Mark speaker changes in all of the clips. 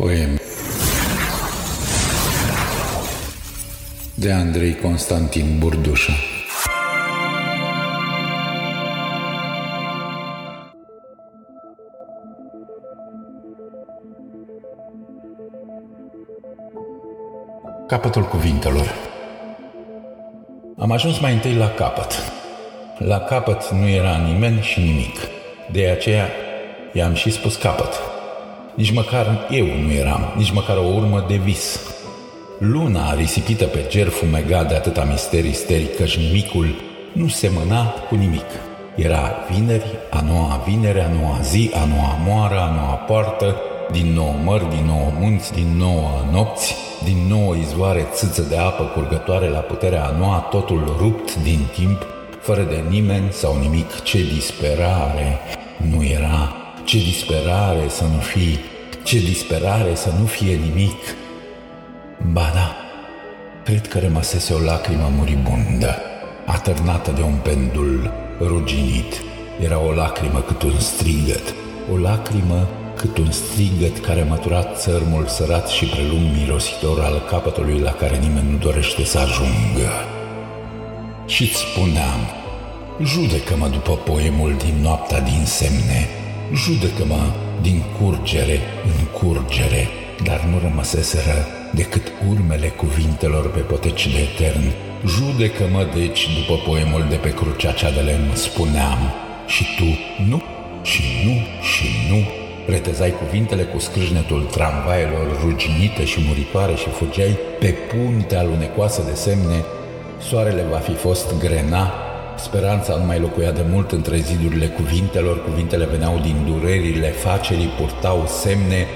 Speaker 1: Poem de Andrei Constantin Burdușa Capătul cuvintelor Am ajuns mai întâi la capăt. La capăt nu era nimeni și nimic. De aceea i-am și spus capăt. Nici măcar eu nu eram, nici măcar o urmă de vis. Luna risipită pe ger fumega de atâta mister isteric căci micul nu semăna cu nimic. Era vineri, a noua vinere, a noua zi, a noua moară, a noua poartă, din nou mări, din nou munți, din nou nopți, din nou izvoare țâță de apă curgătoare la puterea a noua, totul rupt din timp, fără de nimeni sau nimic. Ce disperare nu era ce disperare să nu fii, ce disperare să nu fie nimic. Ba da, cred că rămăsese o lacrimă muribundă, atârnată de un pendul ruginit. Era o lacrimă cât un strigăt, o lacrimă cât un strigăt care a măturat țărmul sărat și prelung mirositor al capătului la care nimeni nu dorește să ajungă. Și-ți spuneam, judecă-mă după poemul din noaptea din semne, Judecă-mă din curgere în curgere, dar nu rămăseseră decât urmele cuvintelor pe poteci de etern. Judecă-mă deci după poemul de pe crucea cea de lemn, spuneam, și tu nu, și nu, și nu, retezai cuvintele cu scrâșnetul tramvaielor ruginite și muritoare și fugeai pe punte alunecoasă de semne, soarele va fi fost grena Speranța nu mai locuia de mult între zidurile cuvintelor, cuvintele veneau din durerile facerii, purtau semne,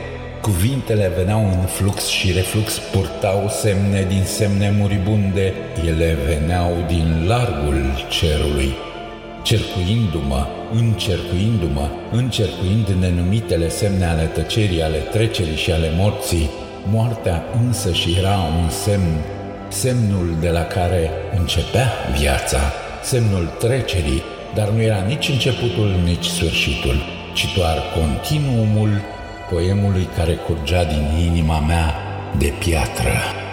Speaker 1: cuvintele veneau în flux și reflux, purtau semne din semne muribunde, ele veneau din largul cerului, cercuindu-mă, încercuindu-mă, încercuind nenumitele semne ale tăcerii, ale trecerii și ale morții, moartea însă și era un semn, semnul de la care începea viața semnul trecerii, dar nu era nici începutul, nici sfârșitul, ci doar continuumul poemului care curgea din inima mea de piatră.